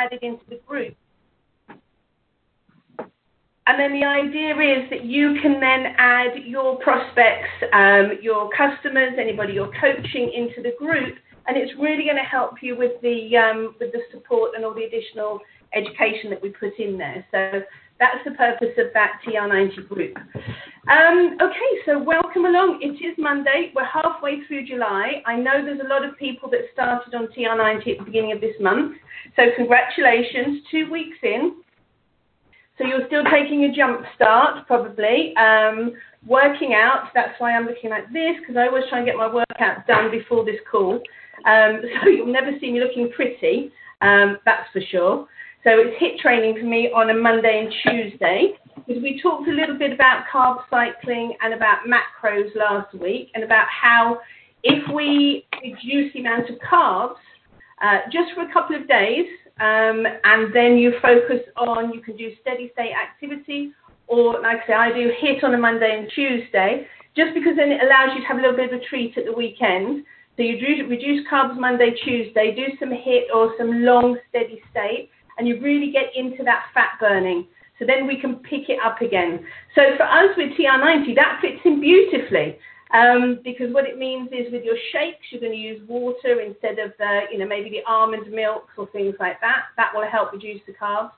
added into the group. And then the idea is that you can then add your prospects, um, your customers, anybody you're coaching into the group, and it's really going to help you with the um, with the support and all the additional education that we put in there. So that's the purpose of that TR90 group. Um, okay, so welcome along. It is Monday. We're halfway through July. I know there's a lot of people that started on TR90 at the beginning of this month. So congratulations, two weeks in. So you're still taking a jump start, probably. Um, working out, that's why I'm looking like this, because I always try and get my workout done before this call. Um, so you'll never see me looking pretty, um, that's for sure. So it's HIIT training for me on a Monday and Tuesday. Because we talked a little bit about carb cycling and about macros last week, and about how if we reduce the amount of carbs uh, just for a couple of days, um, and then you focus on, you can do steady state activity, or like I say, I do HIIT on a Monday and Tuesday, just because then it allows you to have a little bit of a treat at the weekend. So you reduce carbs Monday, Tuesday, do some HIIT or some long steady state, and you really get into that fat burning. So then we can pick it up again. So for us with TR90, that fits in beautifully. Um, because what it means is with your shakes, you're going to use water instead of the, you know, maybe the almond milks or things like that. That will help reduce the carbs.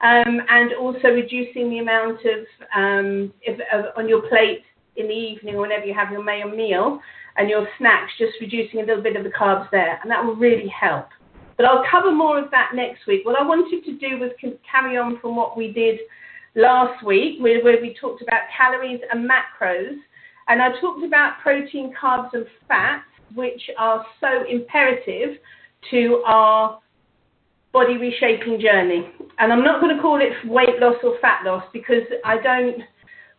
Um, and also reducing the amount of, um, if, of, on your plate in the evening or whenever you have your main meal and your snacks, just reducing a little bit of the carbs there, and that will really help. But I'll cover more of that next week. What I wanted to do was carry on from what we did last week, where, where we talked about calories and macros and I talked about protein, carbs, and fats, which are so imperative to our body reshaping journey. And I'm not going to call it weight loss or fat loss because I don't.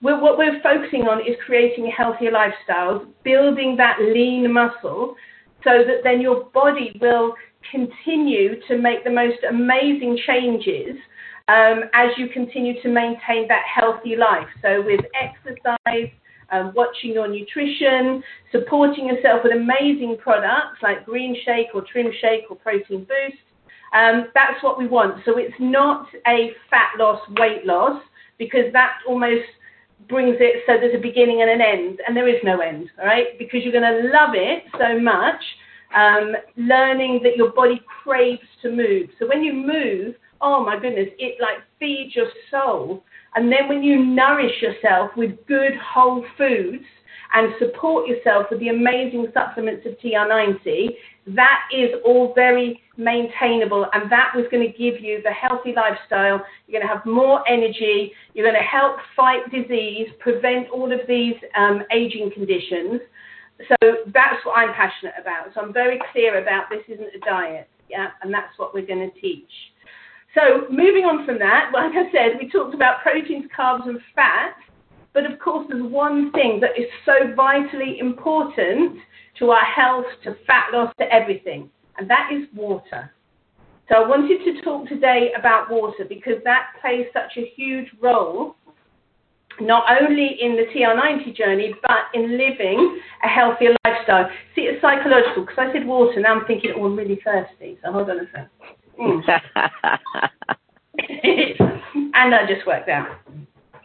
We're, what we're focusing on is creating a healthier lifestyles, building that lean muscle so that then your body will continue to make the most amazing changes um, as you continue to maintain that healthy life. So, with exercise, um, watching your nutrition, supporting yourself with amazing products like Green Shake or Trim Shake or Protein Boost. Um, that's what we want. So it's not a fat loss, weight loss, because that almost brings it so there's a beginning and an end, and there is no end, all right? Because you're going to love it so much, um, learning that your body craves to move. So when you move, oh my goodness, it like feeds your soul and then when you nourish yourself with good whole foods and support yourself with the amazing supplements of TR90, that is all very maintainable and that was going to give you the healthy lifestyle. You're going to have more energy. You're going to help fight disease, prevent all of these um, aging conditions. So that's what I'm passionate about. So I'm very clear about this isn't a diet, yeah, and that's what we're going to teach. So moving on from that, like I said, we talked about proteins, carbs, and fats. But of course, there's one thing that is so vitally important to our health, to fat loss, to everything, and that is water. So I wanted to talk today about water because that plays such a huge role, not only in the TR90 journey, but in living a healthier lifestyle. See, it's psychological because I said water, now I'm thinking, oh, I'm really thirsty. So hold on a second. Mm. and that just worked out.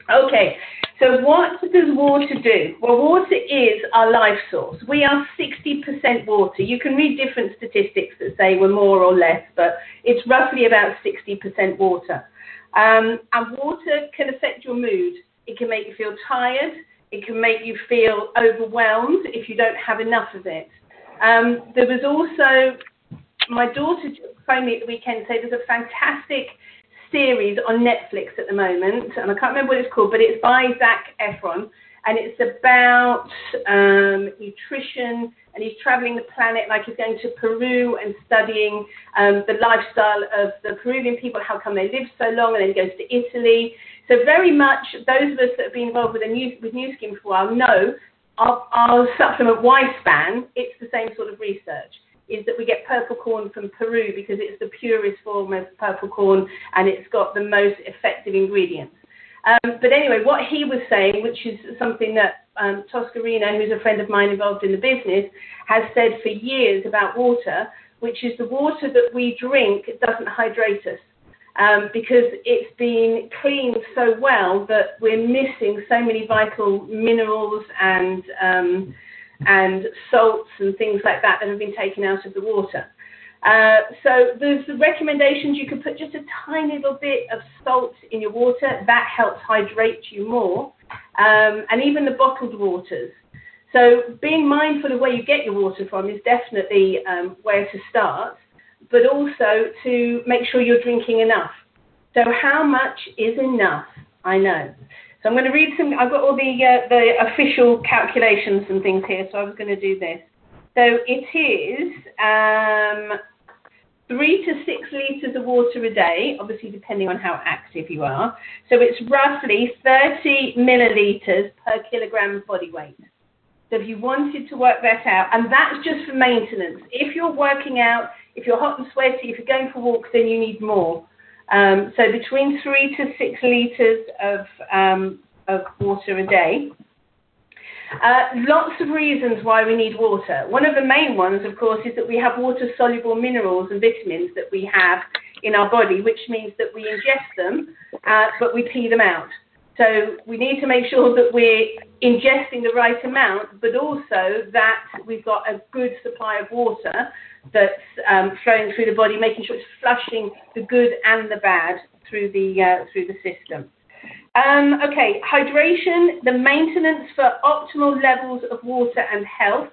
Okay, so what does water do? Well, water is our life source. We are 60% water. You can read different statistics that say we're more or less, but it's roughly about 60% water. Um, and water can affect your mood. It can make you feel tired. It can make you feel overwhelmed if you don't have enough of it. Um, there was also my daughter phoned me at the weekend and said there's a fantastic series on Netflix at the moment, and I can't remember what it's called, but it's by Zac Efron, and it's about um, nutrition, and he's traveling the planet like he's going to Peru and studying um, the lifestyle of the Peruvian people, how come they live so long, and then he goes to Italy. So very much, those of us that have been involved with, a new, with Nu Skin for a while know our, our supplement Y-Span, it's the same sort of research is that we get purple corn from Peru because it's the purest form of purple corn and it's got the most effective ingredients. Um, but anyway, what he was saying, which is something that um, Toscarina, who's a friend of mine involved in the business, has said for years about water, which is the water that we drink doesn't hydrate us. Um, because it's been cleaned so well that we're missing so many vital minerals and um, and salts and things like that that have been taken out of the water. Uh, so there's the recommendations you could put just a tiny little bit of salt in your water. That helps hydrate you more. Um, and even the bottled waters. So being mindful of where you get your water from is definitely um, where to start, but also to make sure you're drinking enough. So how much is enough? I know. So I'm going to read some. I've got all the uh, the official calculations and things here, so I was going to do this. So it is um, three to six litres of water a day, obviously depending on how active you are. So it's roughly 30 millilitres per kilogram of body weight. So if you wanted to work that out, and that's just for maintenance. If you're working out, if you're hot and sweaty, if you're going for walks, then you need more. Um, so between three to six litres of, um, of water a day. Uh, lots of reasons why we need water. One of the main ones, of course, is that we have water soluble minerals and vitamins that we have in our body, which means that we ingest them, uh, but we pee them out. So we need to make sure that we're ingesting the right amount, but also that we've got a good supply of water that's um, flowing through the body, making sure it's flushing the good and the bad through the uh, through the system. Um, okay, hydration, the maintenance for optimal levels of water and health.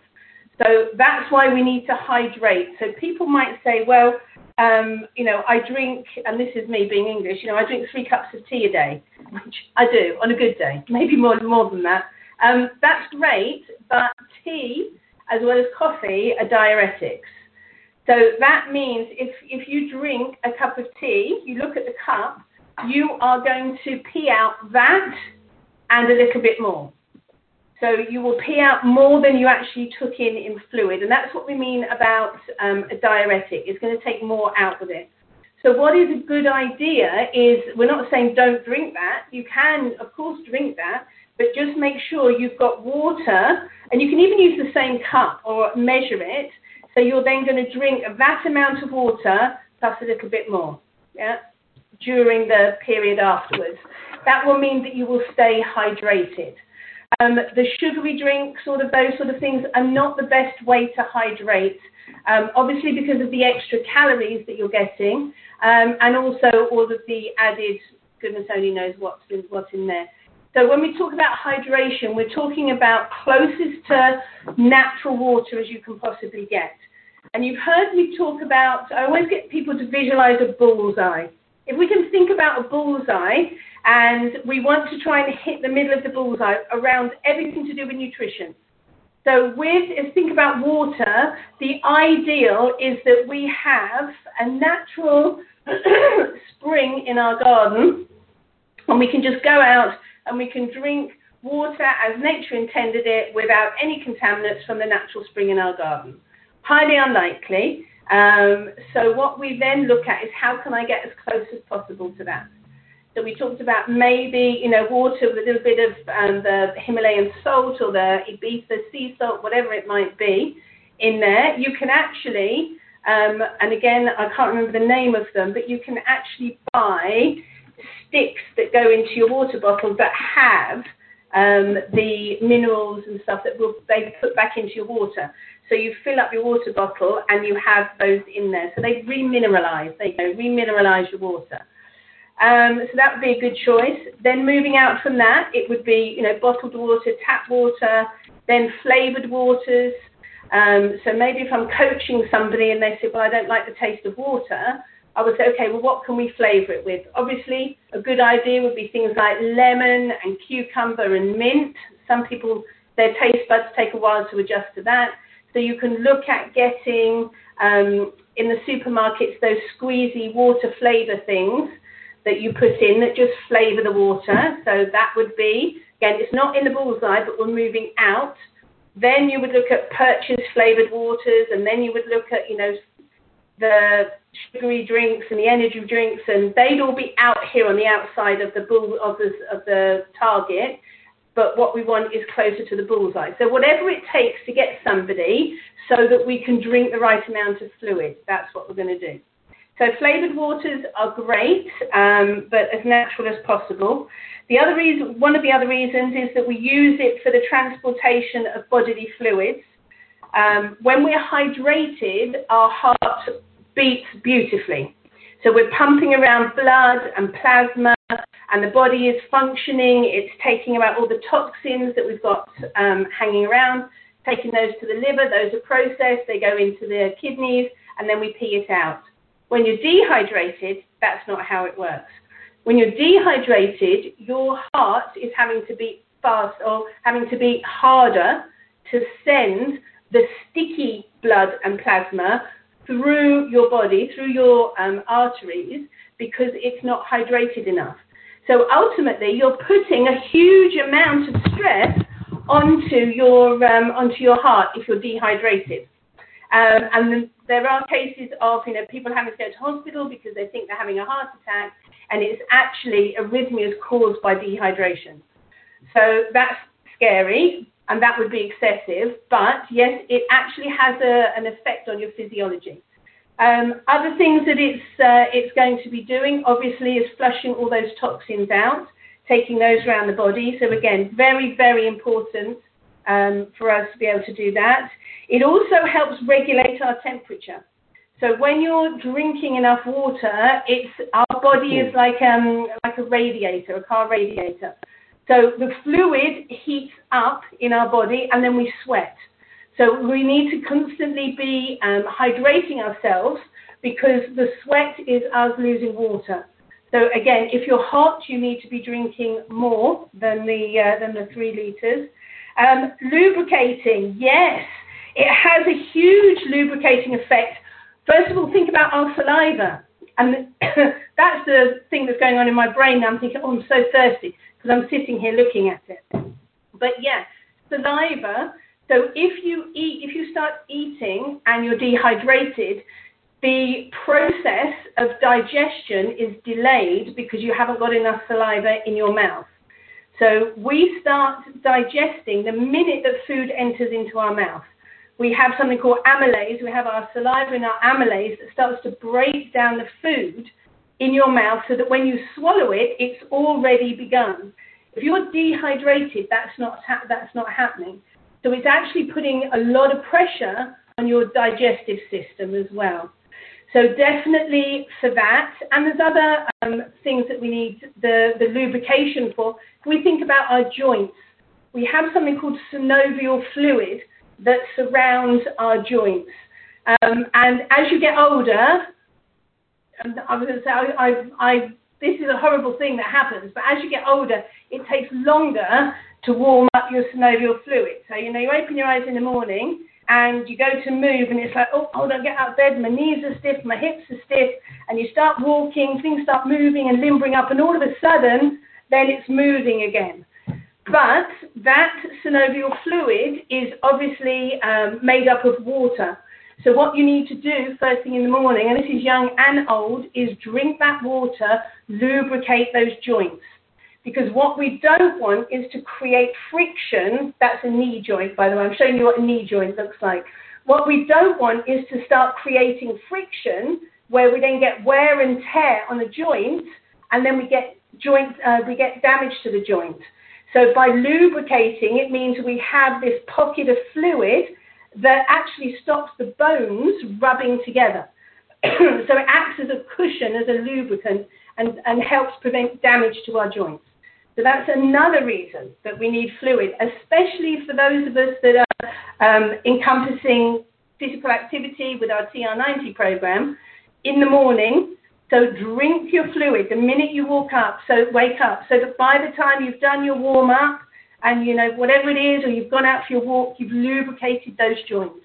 So that's why we need to hydrate. So people might say, well, um, you know, I drink, and this is me being English, you know, I drink three cups of tea a day, which I do on a good day, maybe more, more than that. Um, that's great, but tea as well as coffee are diuretics. So that means if, if you drink a cup of tea, you look at the cup, you are going to pee out that and a little bit more. So you will pee out more than you actually took in in fluid, and that's what we mean about um, a diuretic. It's going to take more out of it. So what is a good idea is we're not saying don't drink that. You can, of course, drink that, but just make sure you've got water, and you can even use the same cup or measure it. So you're then going to drink that amount of water plus a little bit more, yeah, during the period afterwards. That will mean that you will stay hydrated. Um, the sugary drinks, sort of those sort of things, are not the best way to hydrate. Um, obviously, because of the extra calories that you're getting, um, and also all of the added, goodness only knows what's in, what's in there. So when we talk about hydration, we're talking about closest to natural water as you can possibly get. And you've heard me talk about, I always get people to visualize a bullseye. If we can think about a bullseye, and we want to try and hit the middle of the bullseye around everything to do with nutrition. So, with if think about water, the ideal is that we have a natural spring in our garden, and we can just go out and we can drink water as nature intended it without any contaminants from the natural spring in our garden. Highly unlikely. Um, so, what we then look at is how can I get as close as possible to that? So we talked about maybe, you know, water with a little bit of um, the Himalayan salt or the Ibiza sea salt, whatever it might be, in there. You can actually, um, and again, I can't remember the name of them, but you can actually buy sticks that go into your water bottle that have um, the minerals and stuff that will they put back into your water. So you fill up your water bottle and you have those in there. So they remineralize. They go remineralize your water. Um, so that would be a good choice. Then moving out from that, it would be you know bottled water, tap water, then flavoured waters. Um, so maybe if I'm coaching somebody and they say, well, I don't like the taste of water, I would say, okay, well, what can we flavour it with? Obviously, a good idea would be things like lemon and cucumber and mint. Some people, their taste buds take a while to adjust to that. So you can look at getting um, in the supermarkets those squeezy water flavour things that you put in that just flavour the water. So that would be, again, it's not in the bullseye, but we're moving out. Then you would look at purchase flavoured waters, and then you would look at, you know, the sugary drinks and the energy drinks, and they'd all be out here on the outside of the bull of the, of the target. but what we want is closer to the bullseye. So whatever it takes to get somebody so that we can drink the right amount of fluid, that's what we're going to do. So flavoured waters are great, um, but as natural as possible. The other reason, one of the other reasons is that we use it for the transportation of bodily fluids. Um, when we're hydrated, our heart beats beautifully. So we're pumping around blood and plasma, and the body is functioning. It's taking out all the toxins that we've got um, hanging around, taking those to the liver. Those are processed. They go into the kidneys, and then we pee it out. When you're dehydrated, that's not how it works. When you're dehydrated, your heart is having to beat fast or having to beat harder to send the sticky blood and plasma through your body, through your um, arteries, because it's not hydrated enough. So ultimately, you're putting a huge amount of stress onto your um, onto your heart if you're dehydrated. Um, and there are cases of you know people having to go to hospital because they think they're having a heart attack, and it's actually arrhythmias caused by dehydration. So that's scary and that would be excessive. But yes, it actually has a, an effect on your physiology. Um, other things that it's uh, it's going to be doing, obviously, is flushing all those toxins out, taking those around the body. So again, very very important um, for us to be able to do that. It also helps regulate our temperature. So when you're drinking enough water, it's our body is like um like a radiator, a car radiator. So the fluid heats up in our body and then we sweat. So we need to constantly be um, hydrating ourselves because the sweat is us losing water. So again, if you're hot, you need to be drinking more than the uh, than the three liters. Um, lubricating, yes, it has a huge lubricating effect. First of all, think about our saliva, and that's the thing that's going on in my brain. Now I'm thinking, oh, I'm so thirsty because I'm sitting here looking at it. But yes, saliva. So if you eat, if you start eating and you're dehydrated, the process of digestion is delayed because you haven't got enough saliva in your mouth. So we start digesting the minute that food enters into our mouth. We have something called amylase. We have our saliva and our amylase that starts to break down the food in your mouth so that when you swallow it, it's already begun. If you're dehydrated, that's not, ha- that's not happening. So it's actually putting a lot of pressure on your digestive system as well. So definitely for that, and there's other um, things that we need the, the lubrication for. If we think about our joints, we have something called synovial fluid that surrounds our joints. Um, and as you get older, and I was going to say, I, I, I, this is a horrible thing that happens, but as you get older, it takes longer to warm up your synovial fluid. So, you know, you open your eyes in the morning and you go to move, and it's like, oh, hold on, get out of bed, my knees are stiff, my hips are stiff, and you start walking, things start moving and limbering up, and all of a sudden, then it's moving again. But that synovial fluid is obviously um, made up of water. So what you need to do first thing in the morning, and this is young and old, is drink that water, lubricate those joints. Because what we don't want is to create friction. That's a knee joint, by the way. I'm showing you what a knee joint looks like. What we don't want is to start creating friction where we then get wear and tear on the joint, and then we get joint, uh, we get damage to the joint. So by lubricating, it means we have this pocket of fluid that actually stops the bones rubbing together. so it acts as a cushion, as a lubricant, and, and helps prevent damage to our joints. So that's another reason that we need fluid, especially for those of us that are um, encompassing physical activity with our TR90 program in the morning. So drink your fluid the minute you walk up, so wake up, so that by the time you've done your warm up, and you know whatever it is, or you've gone out for your walk, you've lubricated those joints.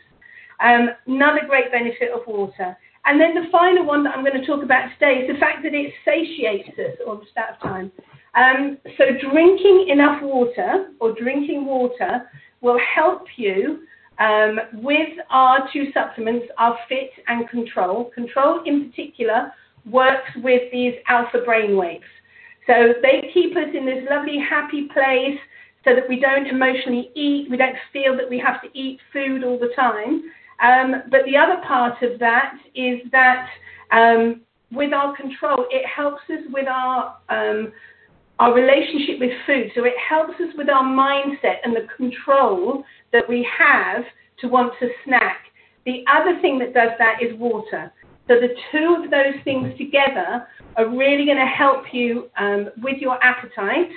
Um, another great benefit of water. And then the final one that I'm going to talk about today is the fact that it satiates us. Or just out of time. Um, so drinking enough water or drinking water will help you um, with our two supplements, our Fit and Control. Control in particular works with these alpha brain waves. So they keep us in this lovely happy place so that we don't emotionally eat, we don't feel that we have to eat food all the time. Um, but the other part of that is that um, with our control, it helps us with our um, our relationship with food. So it helps us with our mindset and the control that we have to want to snack. The other thing that does that is water. So the two of those things together are really going to help you um, with your appetite.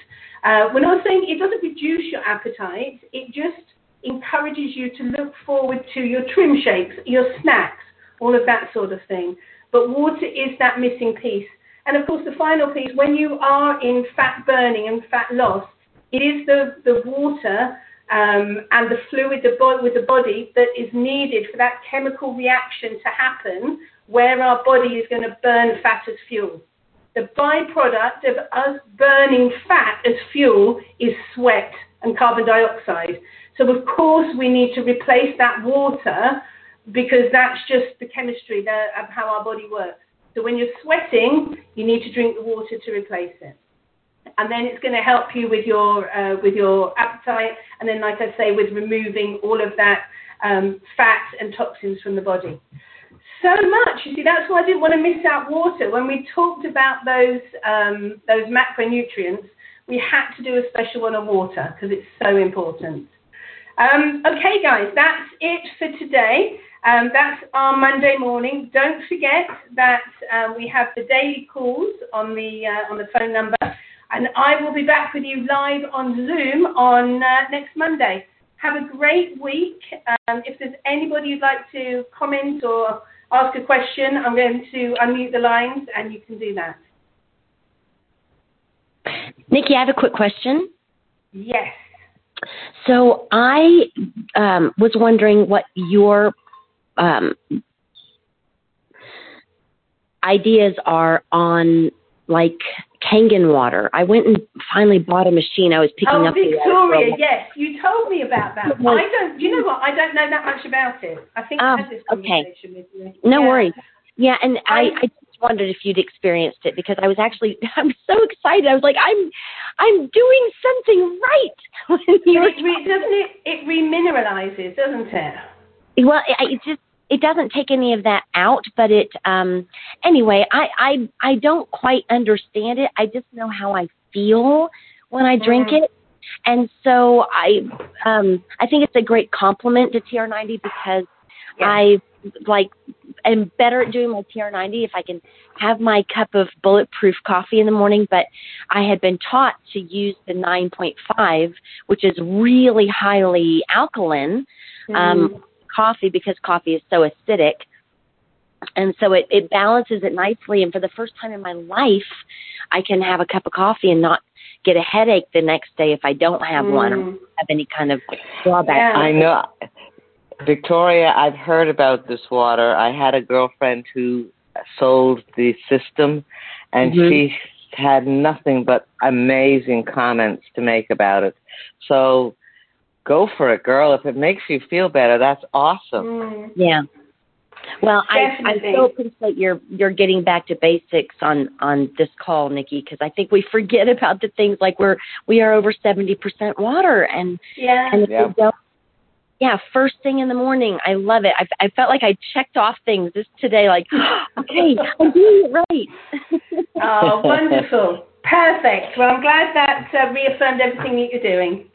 Uh, we're not saying it doesn't reduce your appetite, it just encourages you to look forward to your trim shakes, your snacks, all of that sort of thing. But water is that missing piece. And of course, the final piece, when you are in fat burning and fat loss, it is the, the water um, and the fluid the bo- with the body that is needed for that chemical reaction to happen where our body is going to burn fat as fuel. The byproduct of us burning fat as fuel is sweat and carbon dioxide. So, of course, we need to replace that water because that's just the chemistry of how our body works. So, when you're sweating, you need to drink the water to replace it. And then it's going to help you with your, uh, with your appetite, and then, like I say, with removing all of that um, fat and toxins from the body so much. You see, that's why I didn't want to miss out water. When we talked about those um, those macronutrients, we had to do a special one on water because it's so important. Um, okay, guys, that's it for today. Um, that's our Monday morning. Don't forget that um, we have the daily calls on the uh, on the phone number, and I will be back with you live on Zoom on uh, next Monday. Have a great week. Um, if there's anybody you'd like to comment or ask a question. I'm going to unmute the lines and you can do that. Nikki, I have a quick question. Yes. So I um, was wondering what your um, ideas are on like Kangen water. I went and finally bought a machine. I was picking oh, up. Oh, Victoria, yes, you told me about that. I don't. You know what? I don't know that much about it. I think I ah, had this conversation okay. with you. No yeah. worries. Yeah, and I, I just wondered if you'd experienced it because I was actually I'm so excited. I was like, I'm I'm doing something right. it, re, doesn't it? It remineralizes, doesn't it? Well, it, it just it doesn't take any of that out, but it um anyway, I I I don't quite understand it. I just know how I feel when I drink mm. it. And so I um I think it's a great complement to TR90 because yeah. I like am better at doing my TR90 if I can have my cup of bulletproof coffee in the morning, but I had been taught to use the 9.5, which is really highly alkaline. Mm. Um, coffee because coffee is so acidic. And so it, it balances it nicely. And for the first time in my life, I can have a cup of coffee and not get a headache the next day if I don't have mm. one or have any kind of drawback. Yeah. I know. Victoria, I've heard about this water. I had a girlfriend who sold the system, and mm-hmm. she had nothing but amazing comments to make about it. So go for it, girl. If it makes you feel better, that's awesome. Mm. Yeah. Well, I, I so appreciate your your getting back to basics on on this call, Nikki, because I think we forget about the things like we're we are over seventy percent water, and yeah, and if yeah. we don't, yeah, first thing in the morning, I love it. I, I felt like I checked off things this today, like okay, I'm doing it right. oh, wonderful, perfect. Well, I'm glad that uh, reaffirmed everything that you're doing.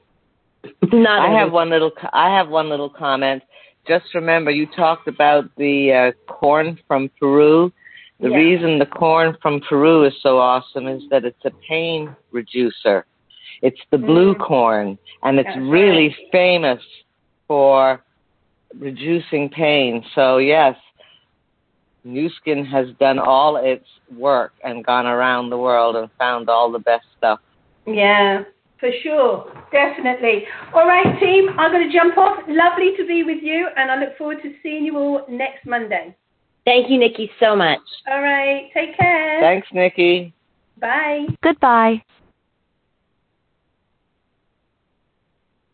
Not I have one little. I have one little comment. Just remember, you talked about the uh, corn from Peru. The yeah. reason the corn from Peru is so awesome is that it's a pain reducer. It's the blue mm. corn, and it's That's really right. famous for reducing pain. So yes, Nu Skin has done all its work and gone around the world and found all the best stuff. Yeah, for sure, definitely. All right, team, I'm going to jump off. Lovely to be with you, and I look forward to seeing you all next Monday. Thank you, Nikki, so much. All right, take care. Thanks, Nikki. Bye. Goodbye.